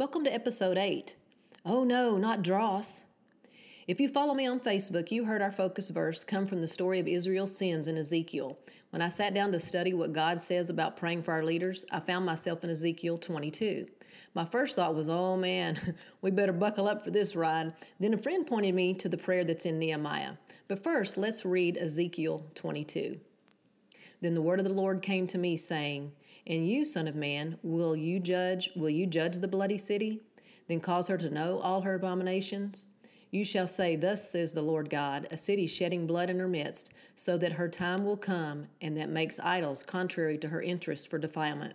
Welcome to episode 8. Oh no, not dross. If you follow me on Facebook, you heard our focus verse come from the story of Israel's sins in Ezekiel. When I sat down to study what God says about praying for our leaders, I found myself in Ezekiel 22. My first thought was, oh man, we better buckle up for this ride. Then a friend pointed me to the prayer that's in Nehemiah. But first, let's read Ezekiel 22. Then the word of the Lord came to me, saying, And you, son of man, will you judge, will you judge the bloody city? Then cause her to know all her abominations? You shall say, Thus says the Lord God, a city shedding blood in her midst, so that her time will come, and that makes idols contrary to her interest for defilement.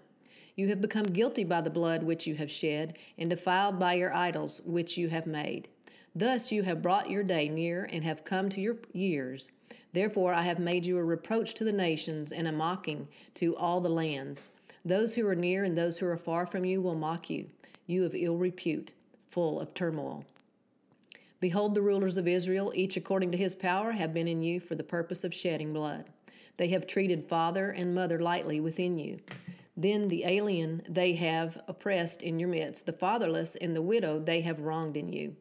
You have become guilty by the blood which you have shed, and defiled by your idols which you have made. Thus you have brought your day near and have come to your years. Therefore I have made you a reproach to the nations and a mocking to all the lands. Those who are near and those who are far from you will mock you, you of ill repute, full of turmoil. Behold, the rulers of Israel, each according to his power, have been in you for the purpose of shedding blood. They have treated father and mother lightly within you. Then the alien they have oppressed in your midst, the fatherless and the widow they have wronged in you.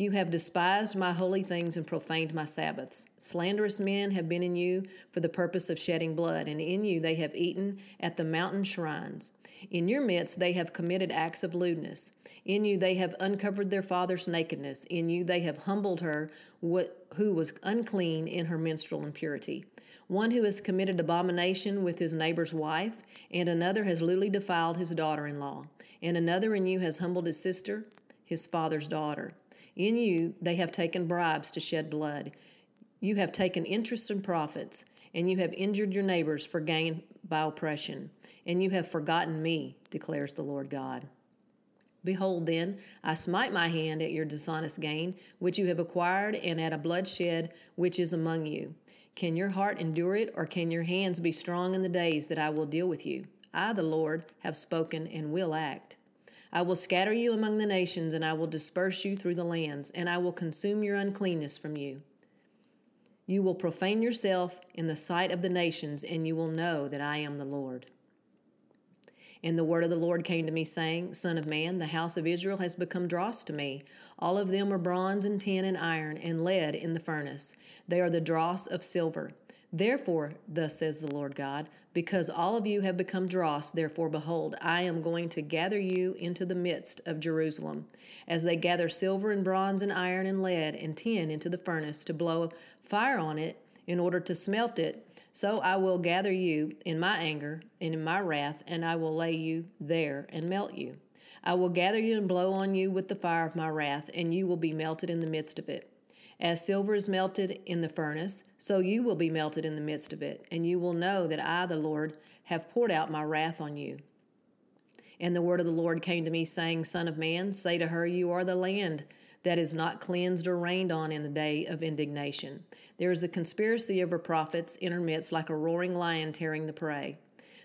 You have despised my holy things and profaned my Sabbaths. Slanderous men have been in you for the purpose of shedding blood, and in you they have eaten at the mountain shrines. In your midst they have committed acts of lewdness. In you they have uncovered their father's nakedness. In you they have humbled her who was unclean in her menstrual impurity. One who has committed abomination with his neighbor's wife, and another has lewdly defiled his daughter in law, and another in you has humbled his sister, his father's daughter. In you they have taken bribes to shed blood. You have taken interest in profits, and you have injured your neighbors for gain by oppression, and you have forgotten me, declares the Lord God. Behold, then, I smite my hand at your dishonest gain, which you have acquired, and at a bloodshed which is among you. Can your heart endure it, or can your hands be strong in the days that I will deal with you? I, the Lord, have spoken and will act. I will scatter you among the nations, and I will disperse you through the lands, and I will consume your uncleanness from you. You will profane yourself in the sight of the nations, and you will know that I am the Lord. And the word of the Lord came to me, saying, Son of man, the house of Israel has become dross to me. All of them are bronze and tin and iron and lead in the furnace. They are the dross of silver. Therefore, thus says the Lord God, because all of you have become dross, therefore, behold, I am going to gather you into the midst of Jerusalem, as they gather silver and bronze and iron and lead and tin into the furnace to blow fire on it in order to smelt it. So I will gather you in my anger and in my wrath, and I will lay you there and melt you. I will gather you and blow on you with the fire of my wrath, and you will be melted in the midst of it. As silver is melted in the furnace, so you will be melted in the midst of it, and you will know that I, the Lord, have poured out my wrath on you. And the word of the Lord came to me, saying, Son of man, say to her, You are the land that is not cleansed or rained on in the day of indignation. There is a conspiracy of her prophets in her midst, like a roaring lion tearing the prey.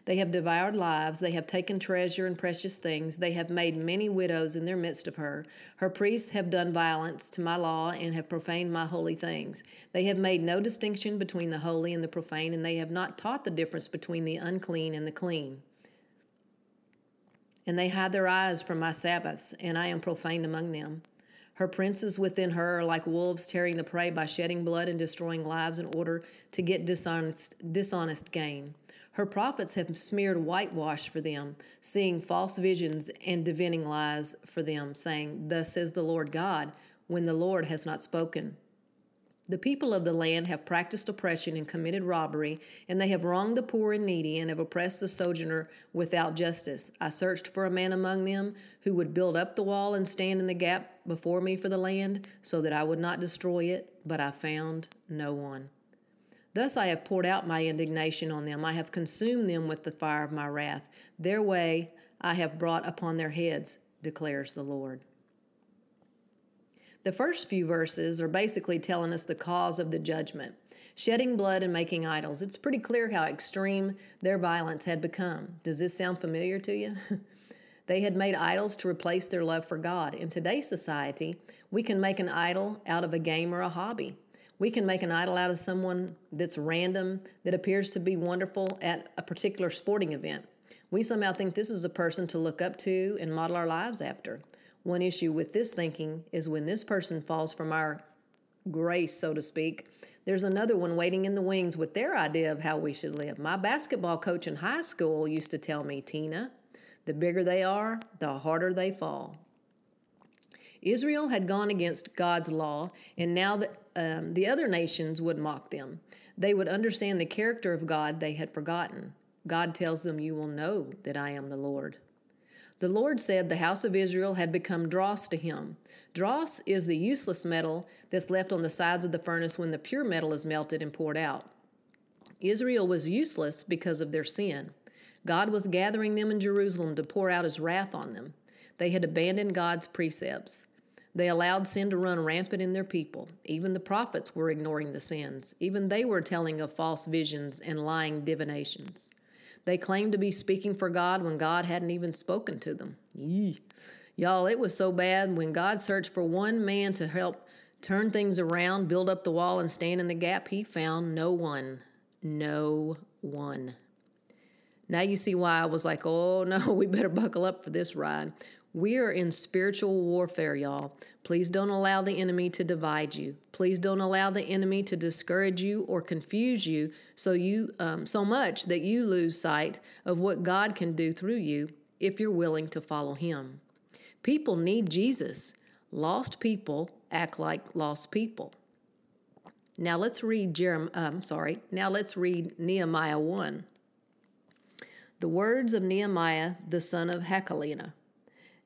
They have devoured lives, they have taken treasure and precious things, they have made many widows in their midst of her. Her priests have done violence to my law and have profaned my holy things. They have made no distinction between the holy and the profane, and they have not taught the difference between the unclean and the clean. And they hide their eyes from my Sabbaths, and I am profaned among them. Her princes within her are like wolves tearing the prey by shedding blood and destroying lives in order to get dishonest, dishonest gain. Her prophets have smeared whitewash for them, seeing false visions and divining lies for them, saying, Thus says the Lord God, when the Lord has not spoken. The people of the land have practiced oppression and committed robbery, and they have wronged the poor and needy, and have oppressed the sojourner without justice. I searched for a man among them who would build up the wall and stand in the gap before me for the land, so that I would not destroy it, but I found no one. Thus I have poured out my indignation on them. I have consumed them with the fire of my wrath. Their way I have brought upon their heads, declares the Lord. The first few verses are basically telling us the cause of the judgment shedding blood and making idols. It's pretty clear how extreme their violence had become. Does this sound familiar to you? they had made idols to replace their love for God. In today's society, we can make an idol out of a game or a hobby. We can make an idol out of someone that's random, that appears to be wonderful at a particular sporting event. We somehow think this is a person to look up to and model our lives after. One issue with this thinking is when this person falls from our grace, so to speak, there's another one waiting in the wings with their idea of how we should live. My basketball coach in high school used to tell me, Tina, the bigger they are, the harder they fall. Israel had gone against God's law, and now the, um, the other nations would mock them. They would understand the character of God they had forgotten. God tells them, You will know that I am the Lord. The Lord said the house of Israel had become dross to him. Dross is the useless metal that's left on the sides of the furnace when the pure metal is melted and poured out. Israel was useless because of their sin. God was gathering them in Jerusalem to pour out his wrath on them. They had abandoned God's precepts. They allowed sin to run rampant in their people. Even the prophets were ignoring the sins. Even they were telling of false visions and lying divinations. They claimed to be speaking for God when God hadn't even spoken to them. Y'all, it was so bad when God searched for one man to help turn things around, build up the wall, and stand in the gap, he found no one. No one. Now you see why I was like, oh no, we better buckle up for this ride. We are in spiritual warfare, y'all. Please don't allow the enemy to divide you. Please don't allow the enemy to discourage you or confuse you so you um, so much that you lose sight of what God can do through you if you're willing to follow Him. People need Jesus. Lost people act like lost people. Now let's read Jeremiah. Um, sorry. Now let's read Nehemiah one. The words of Nehemiah the son of Hachaliah.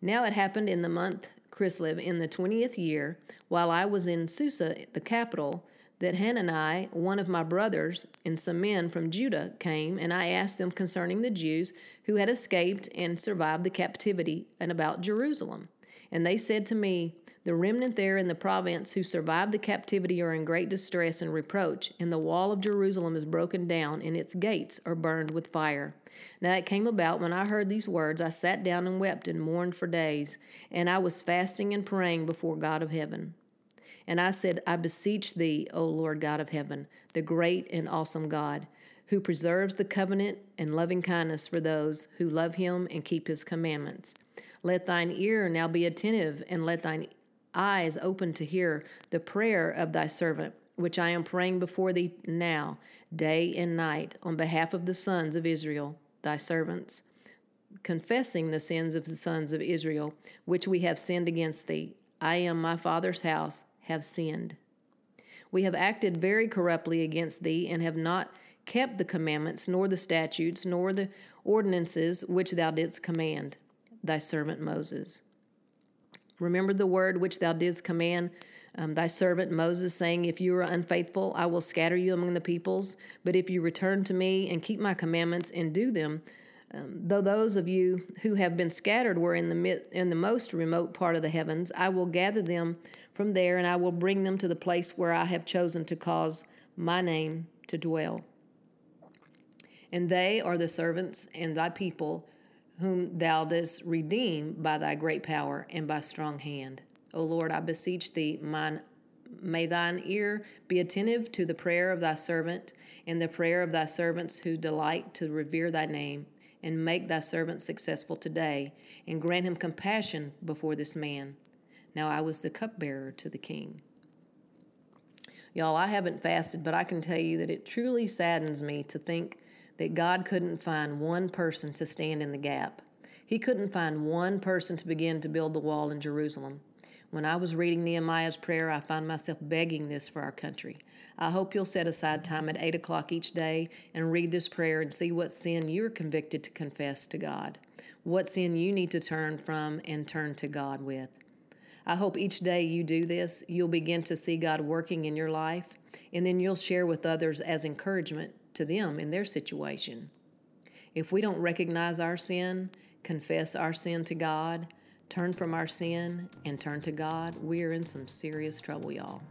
Now it happened in the month Chislev in the twentieth year, while I was in Susa, the capital, that Hanani, one of my brothers, and some men from Judah came, and I asked them concerning the Jews who had escaped and survived the captivity and about Jerusalem. And they said to me, The remnant there in the province who survived the captivity are in great distress and reproach, and the wall of Jerusalem is broken down, and its gates are burned with fire. Now it came about when I heard these words, I sat down and wept and mourned for days, and I was fasting and praying before God of heaven. And I said, I beseech thee, O Lord God of heaven, the great and awesome God, who preserves the covenant and loving kindness for those who love him and keep his commandments. Let thine ear now be attentive, and let thine eyes open to hear the prayer of thy servant which I am praying before thee now, day and night, on behalf of the sons of Israel, thy servants, confessing the sins of the sons of Israel, which we have sinned against thee. I am my father's house, have sinned. We have acted very corruptly against thee, and have not kept the commandments, nor the statutes, nor the ordinances which thou didst command thy servant Moses. Remember the word which thou didst command um, thy servant Moses, saying, If you are unfaithful, I will scatter you among the peoples. But if you return to me and keep my commandments and do them, um, though those of you who have been scattered were in the mid, in the most remote part of the heavens, I will gather them from there, and I will bring them to the place where I have chosen to cause my name to dwell. And they are the servants and thy people, whom thou dost redeem by thy great power and by strong hand. O Lord, I beseech thee, mine, may thine ear be attentive to the prayer of thy servant and the prayer of thy servants who delight to revere thy name, and make thy servant successful today, and grant him compassion before this man. Now I was the cupbearer to the king. Y'all, I haven't fasted, but I can tell you that it truly saddens me to think that God couldn't find one person to stand in the gap. He couldn't find one person to begin to build the wall in Jerusalem. When I was reading Nehemiah's prayer, I found myself begging this for our country. I hope you'll set aside time at 8 o'clock each day and read this prayer and see what sin you're convicted to confess to God, what sin you need to turn from and turn to God with. I hope each day you do this, you'll begin to see God working in your life, and then you'll share with others as encouragement to them in their situation. If we don't recognize our sin, confess our sin to God, turn from our sin and turn to God, we are in some serious trouble, y'all.